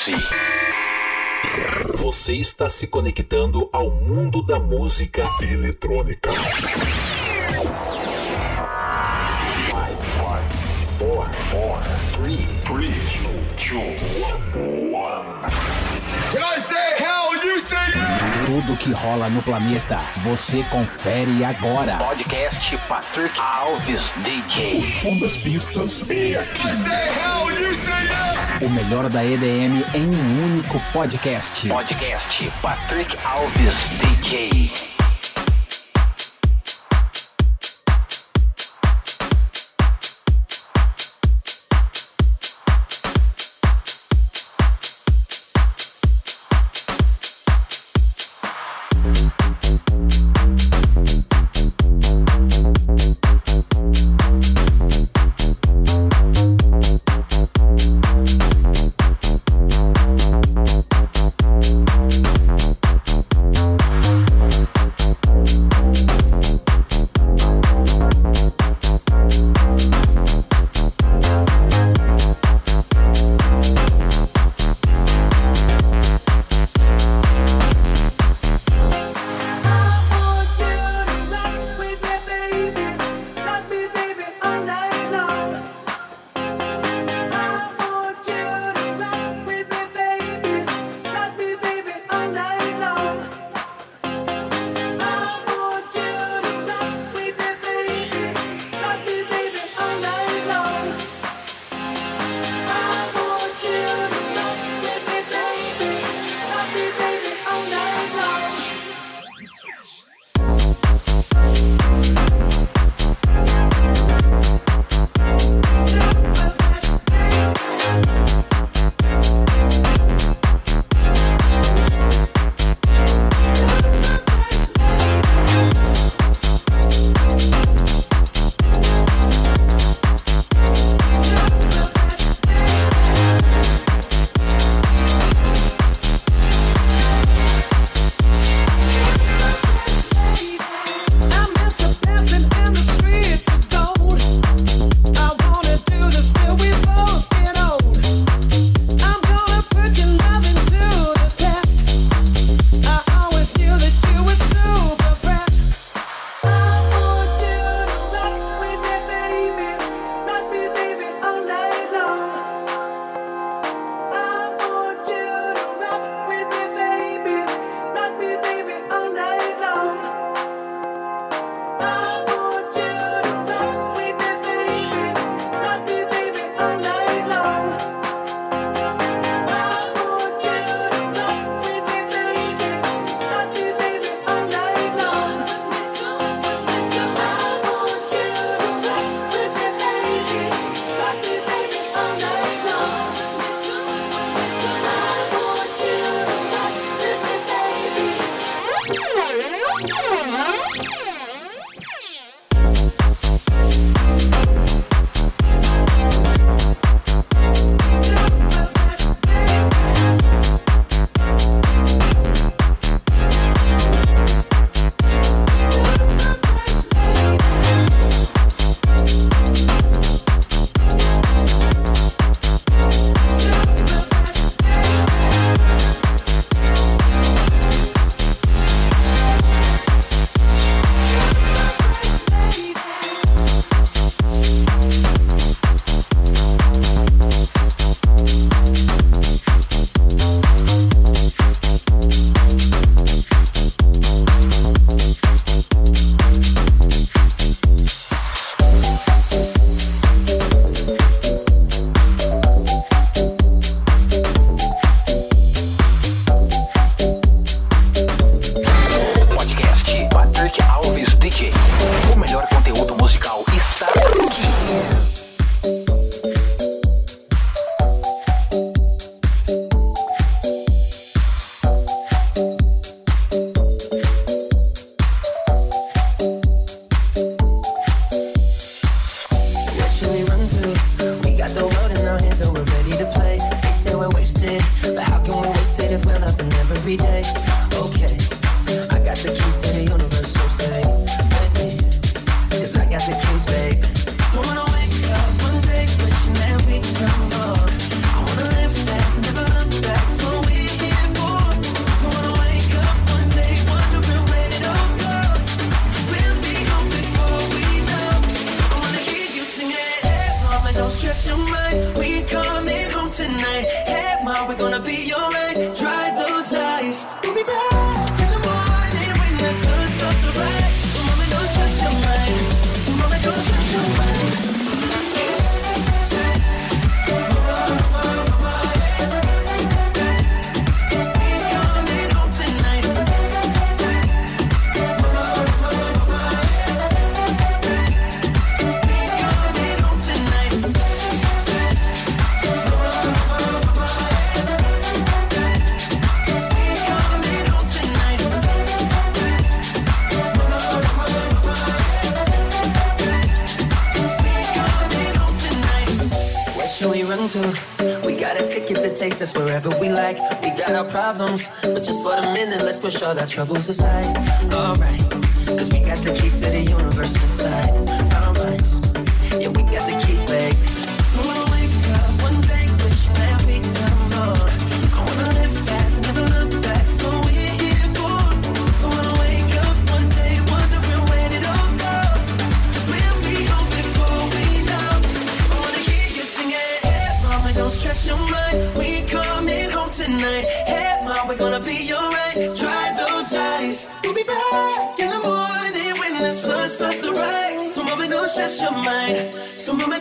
Preparem-se. Você está se conectando ao mundo da música eletrônica. 5, 4, 3, 3, 2, 1. When I say hell, you say! Tudo que rola no planeta, você confere agora. Podcast Patrick Alves DJ. O som das pistas é aqui. I say hell, you say yes! O melhor da EDM em um único podcast. Podcast Patrick Alves DJ. problems. But just for a minute, let's push all our troubles aside. Alright, cause we got the keys to the universe inside So mama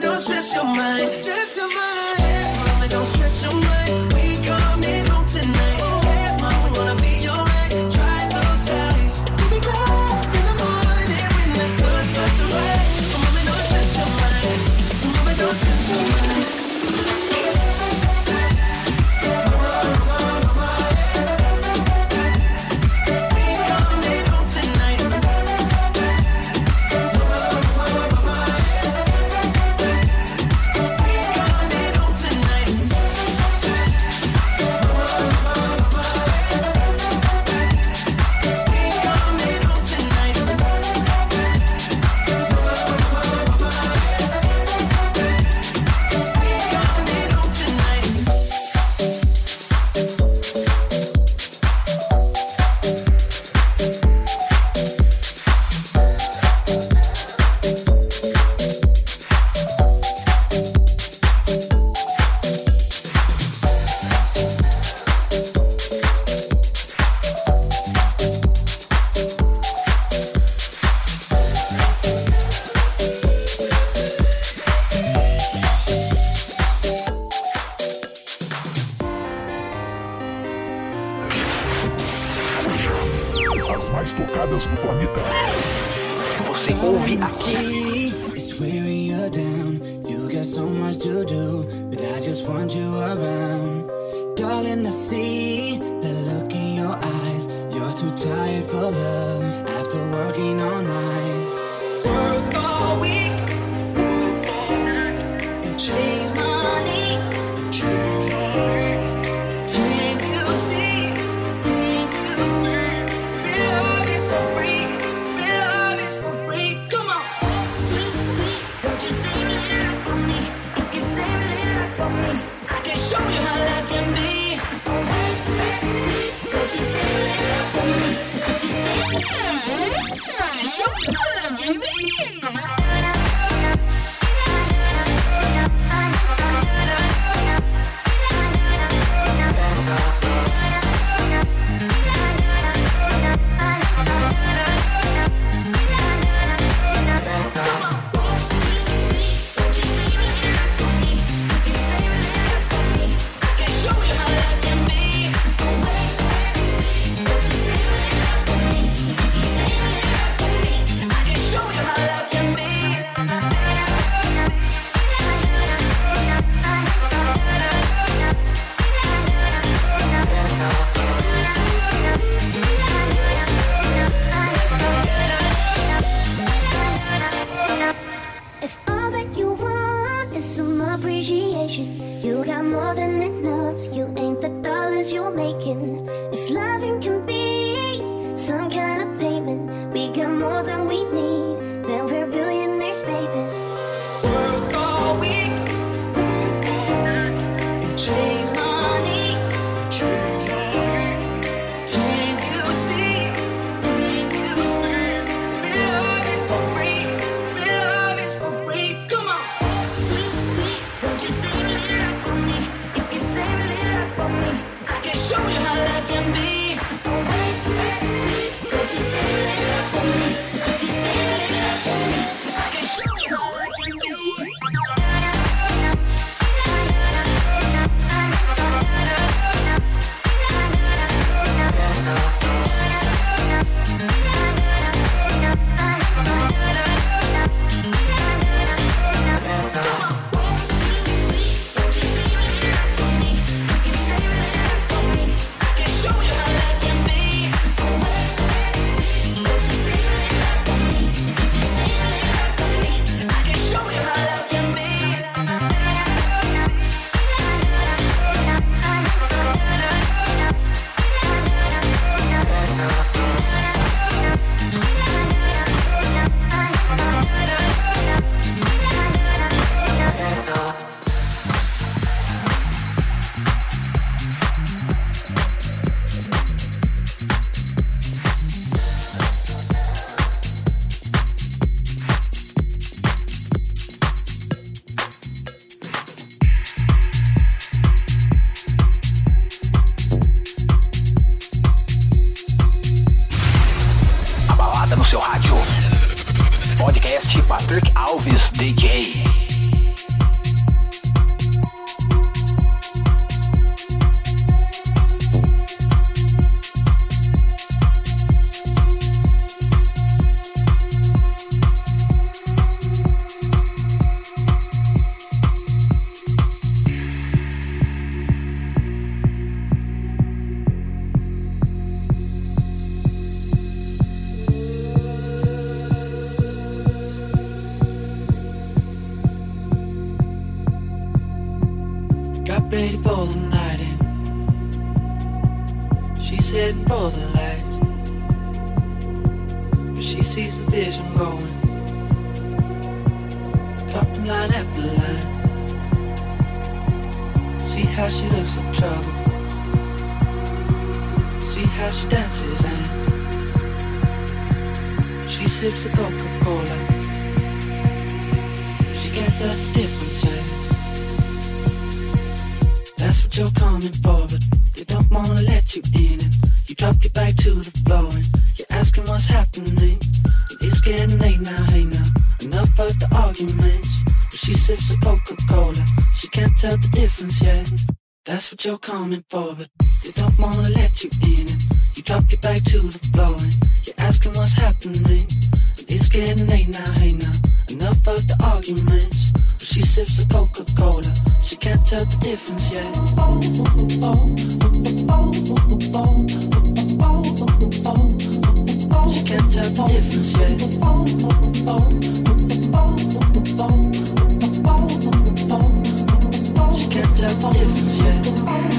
Alves DJ. pour les.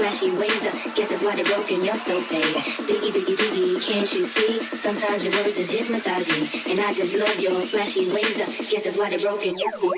Flashy ways. Guess that's why they broke and you're so paid. Biggie, biggie, biggie, can't you see? Sometimes your words just hypnotize me. And I just love your flashy ways. Guess that's why they broke and you're so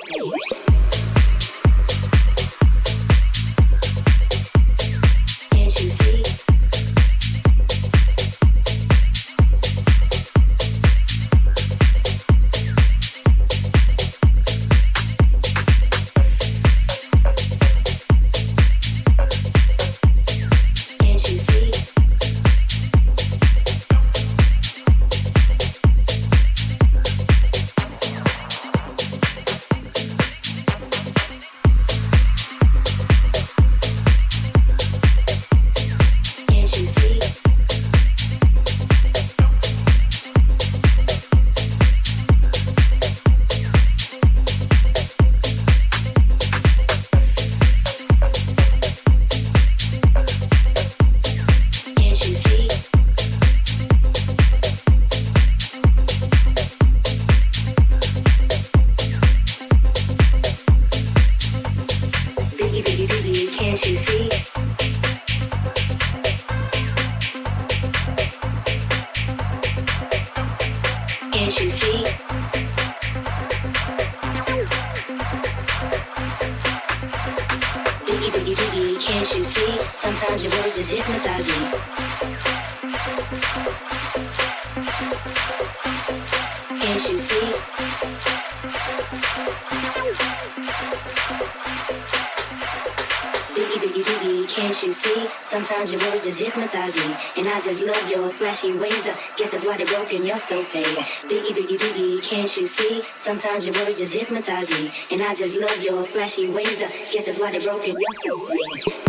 just hypnotize me. And I just love your flashy ways. I guess that's why they broke and you're so paid. Biggie, biggie, biggie, can't you see? Sometimes your words just hypnotize me. And I just love your flashy ways. I guess that's why they broke and you're so paid.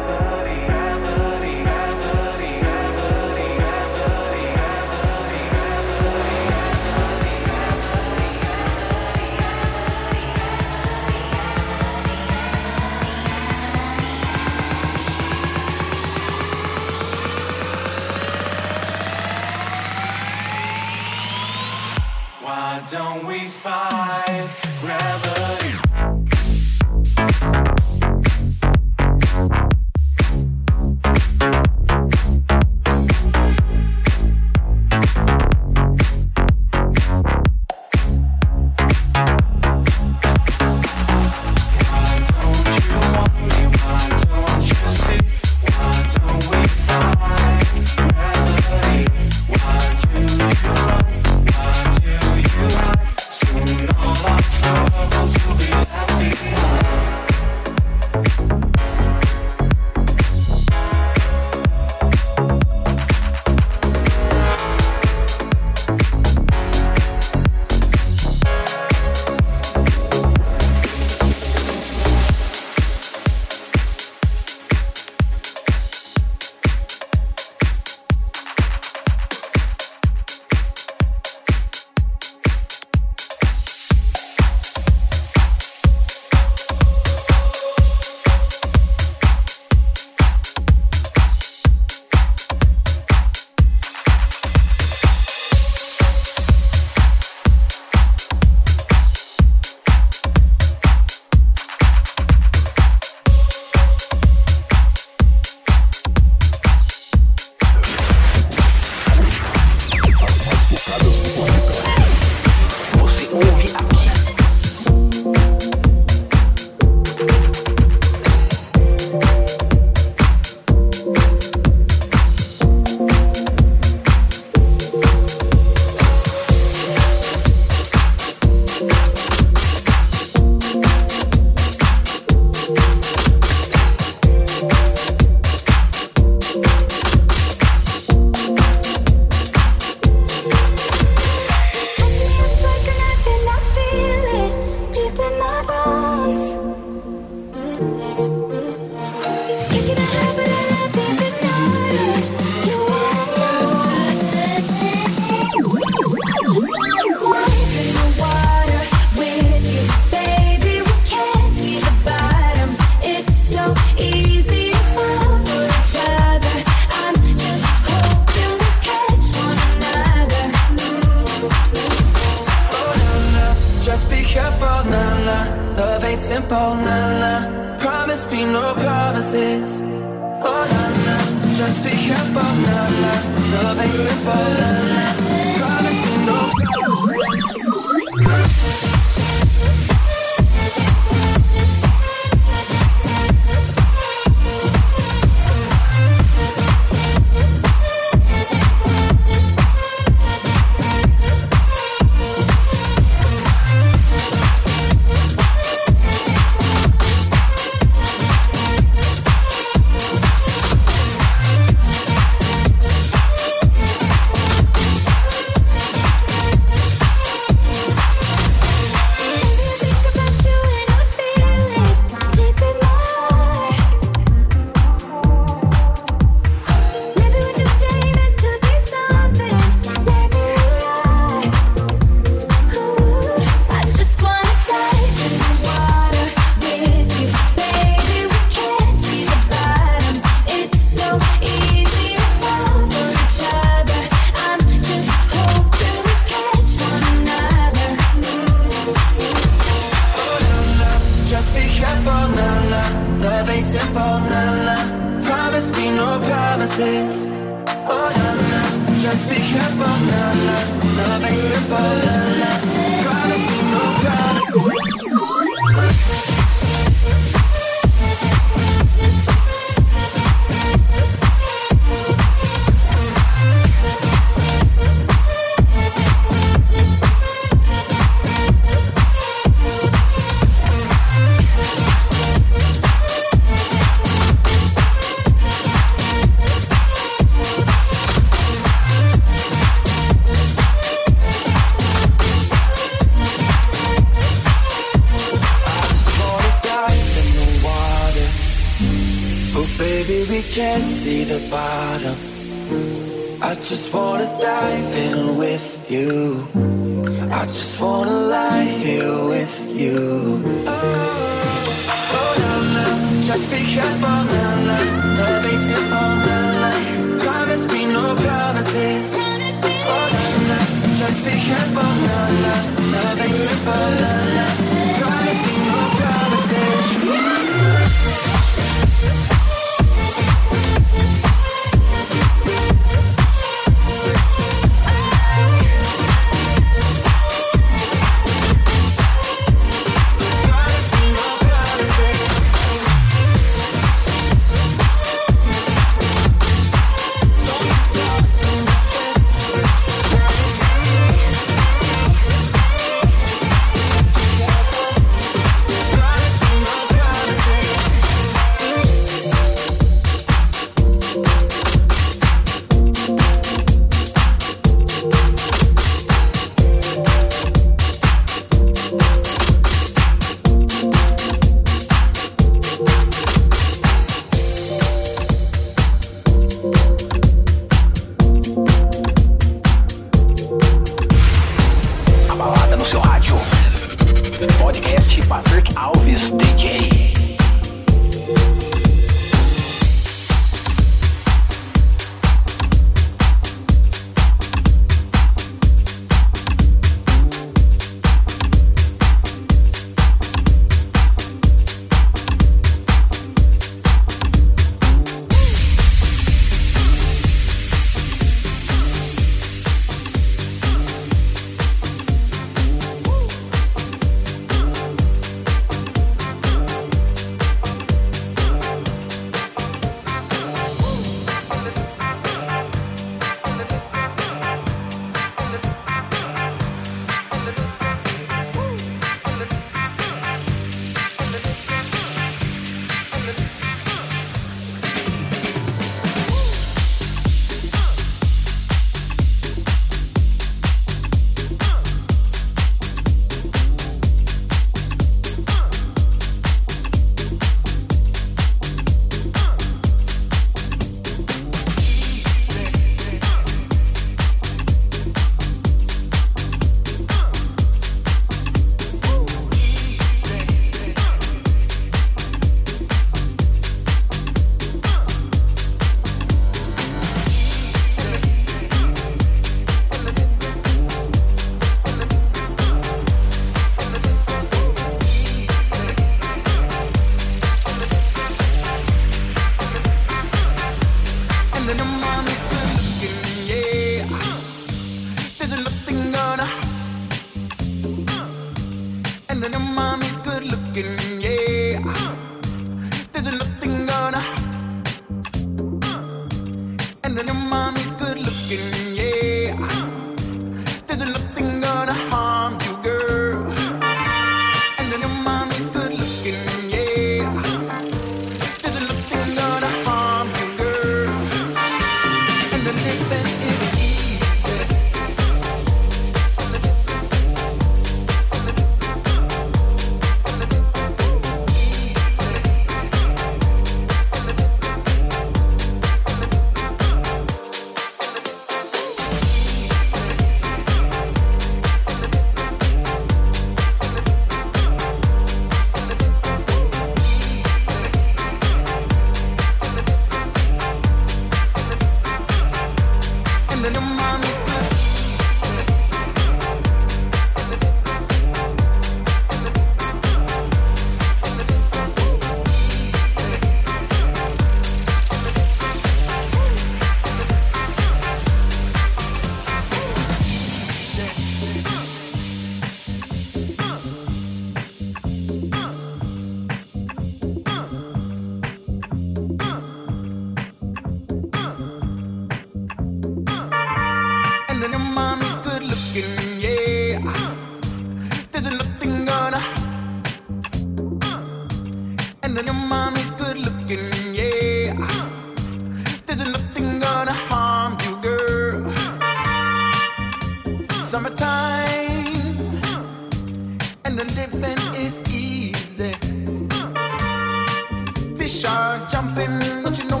fish are jumping, don't you know?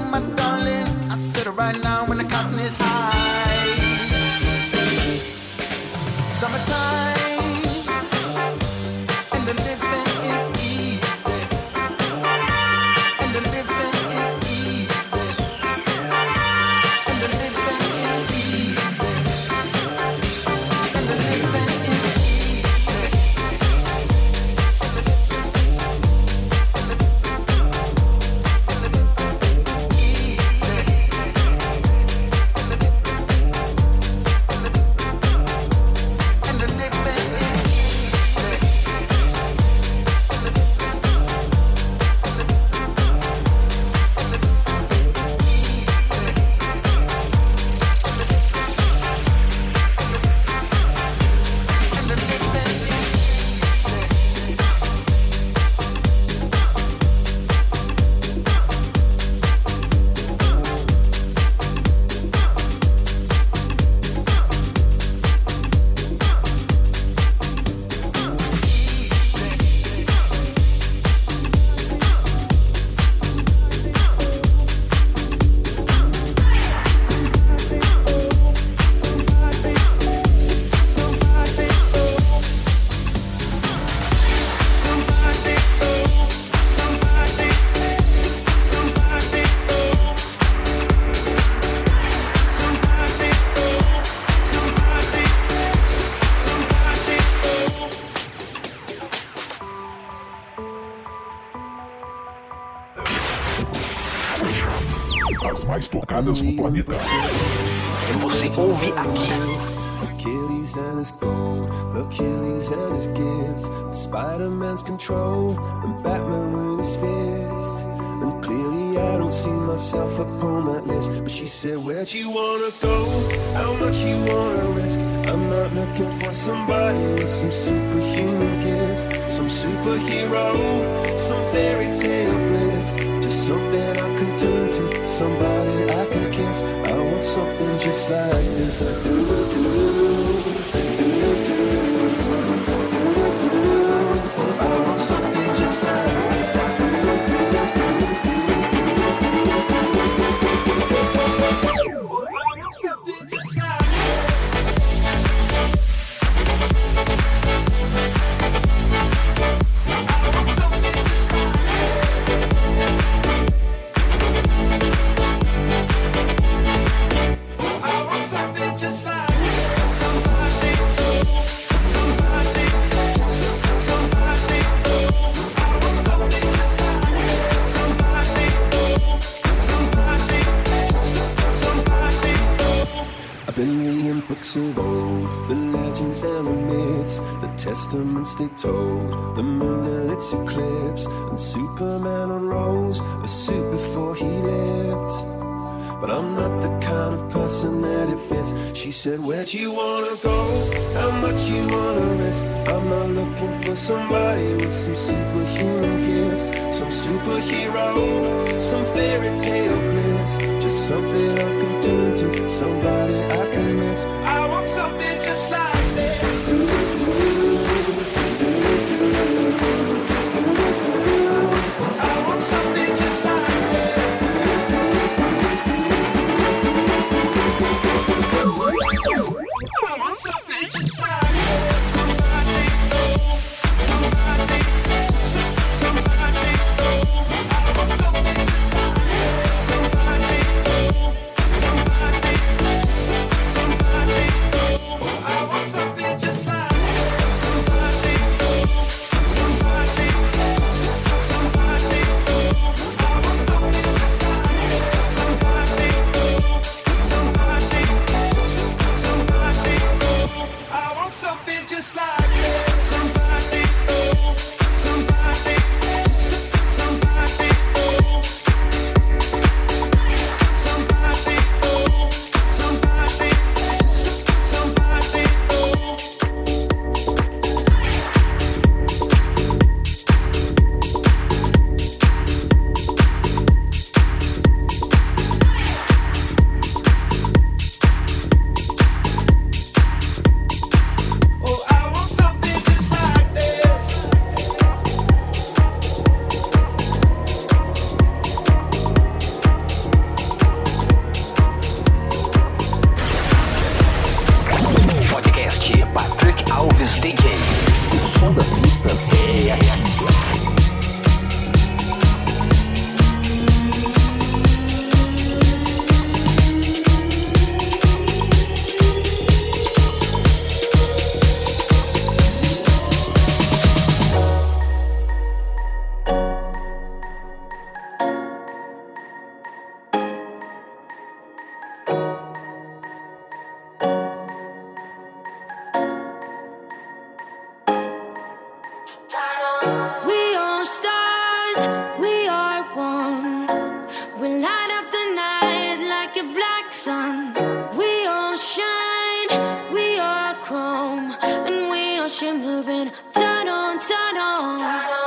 planeta. Você ouve aqui. Achilles and his gold, Achilles and his gifts, Spider Man's control, and Batman with his fist. And clearly, I don't see myself upon that list. But she said, Where'd you wanna go? How much you wanna risk? I'm not looking for somebody with some superhuman gifts, some superhero, some fairy tale bliss, just something can turn to, somebody I can kiss. I want something just like this. I do somebody with some superhuman gifts, some superhero, some fairy tale bliss. Just something I can turn to, somebody I can miss. I Been on, turn on. Turn on.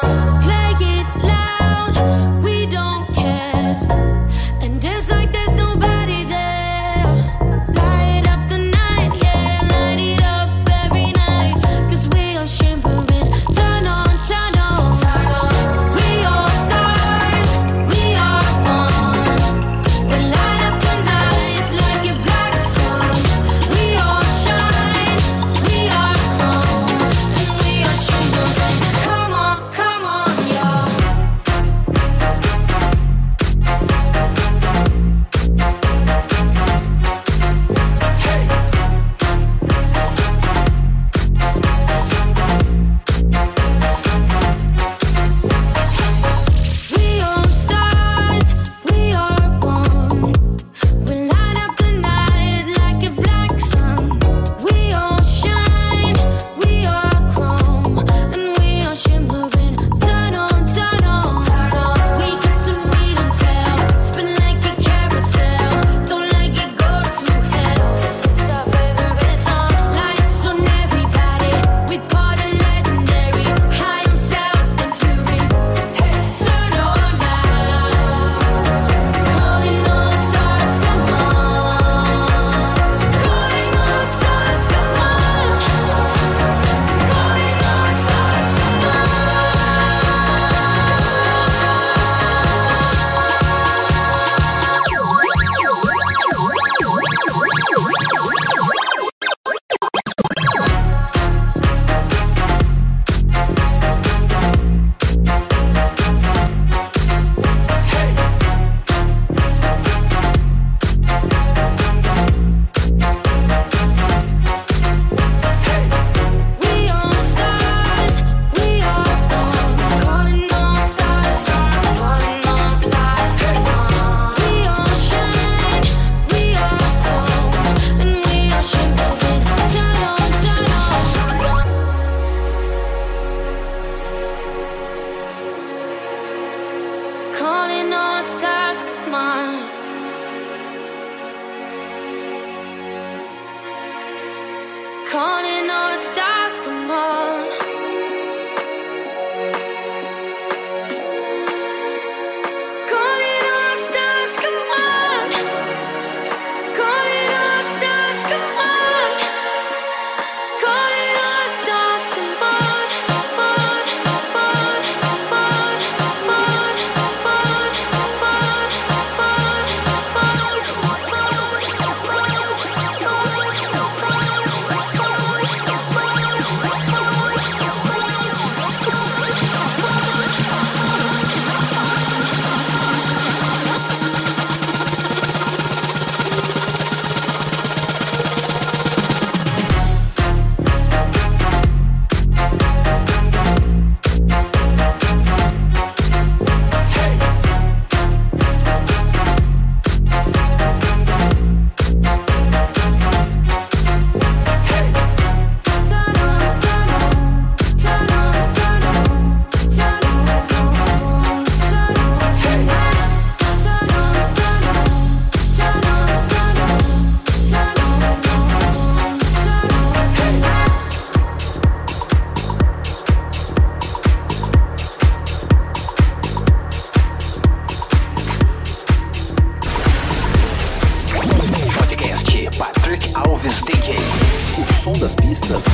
som das pistas.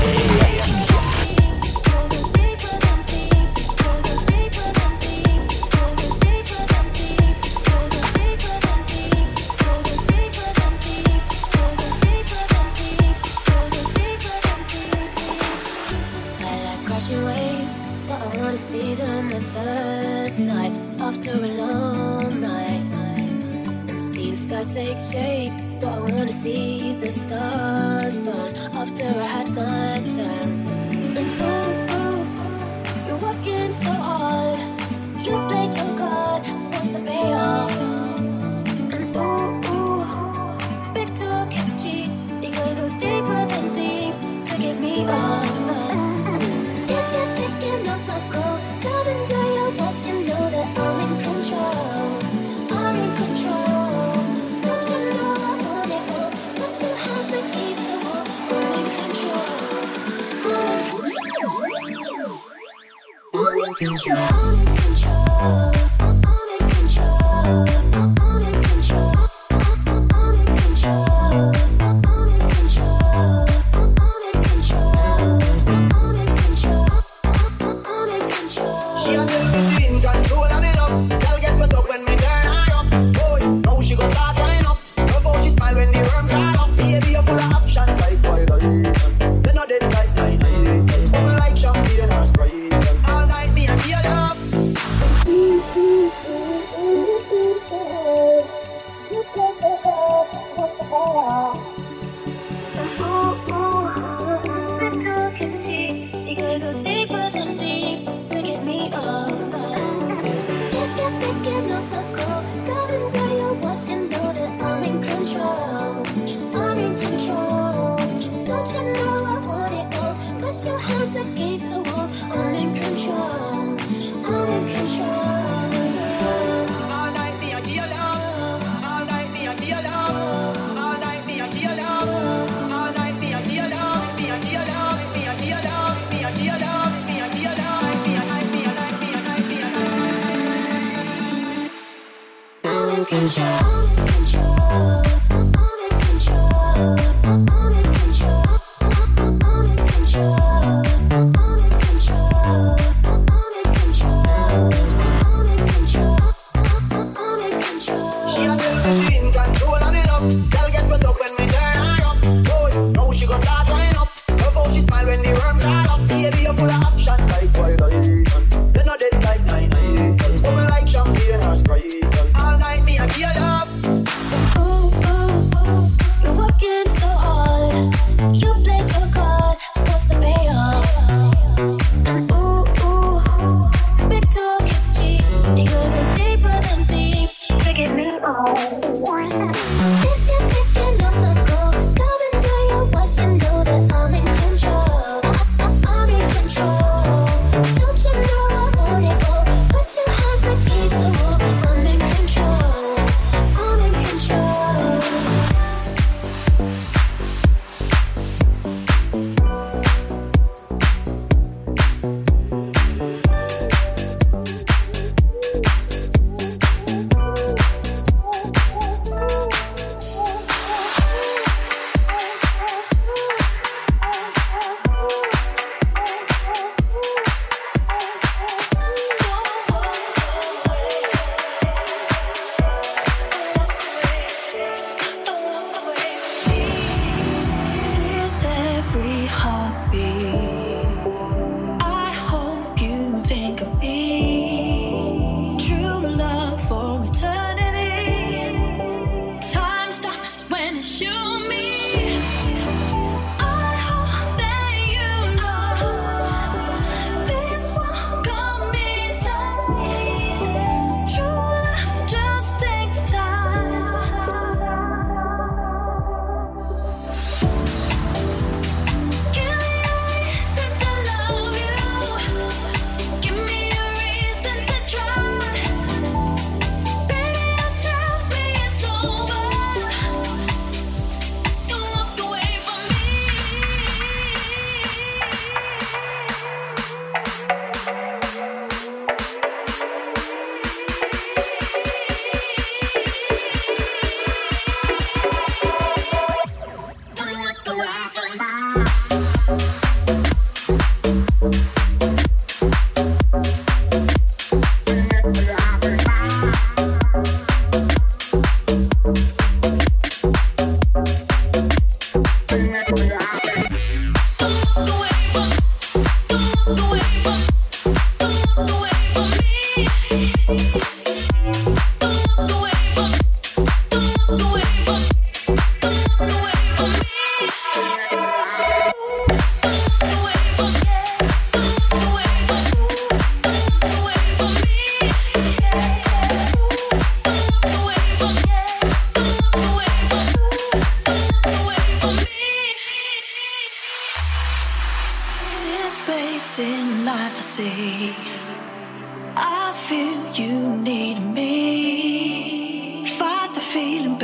Waves, but I wanna see them at first night after a long take shape. But I wanna see the stars burn after I had my time.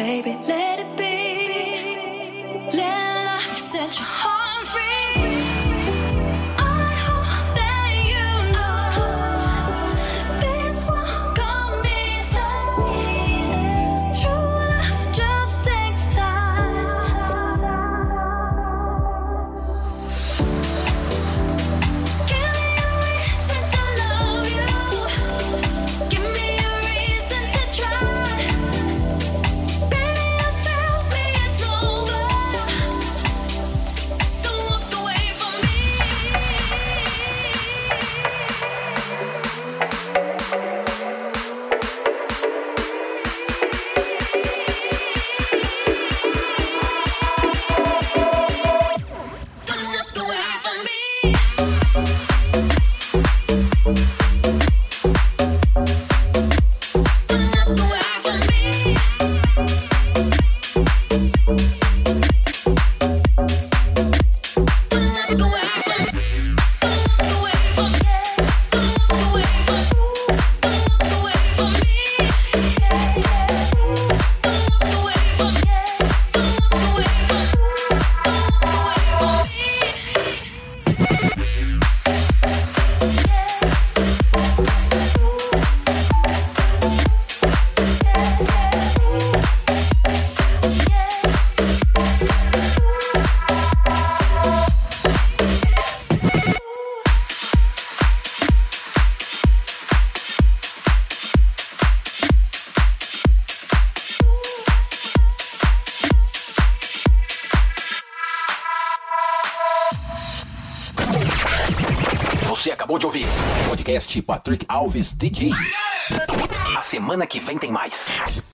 baby. Patrick Alves DJ. A semana que vem tem mais.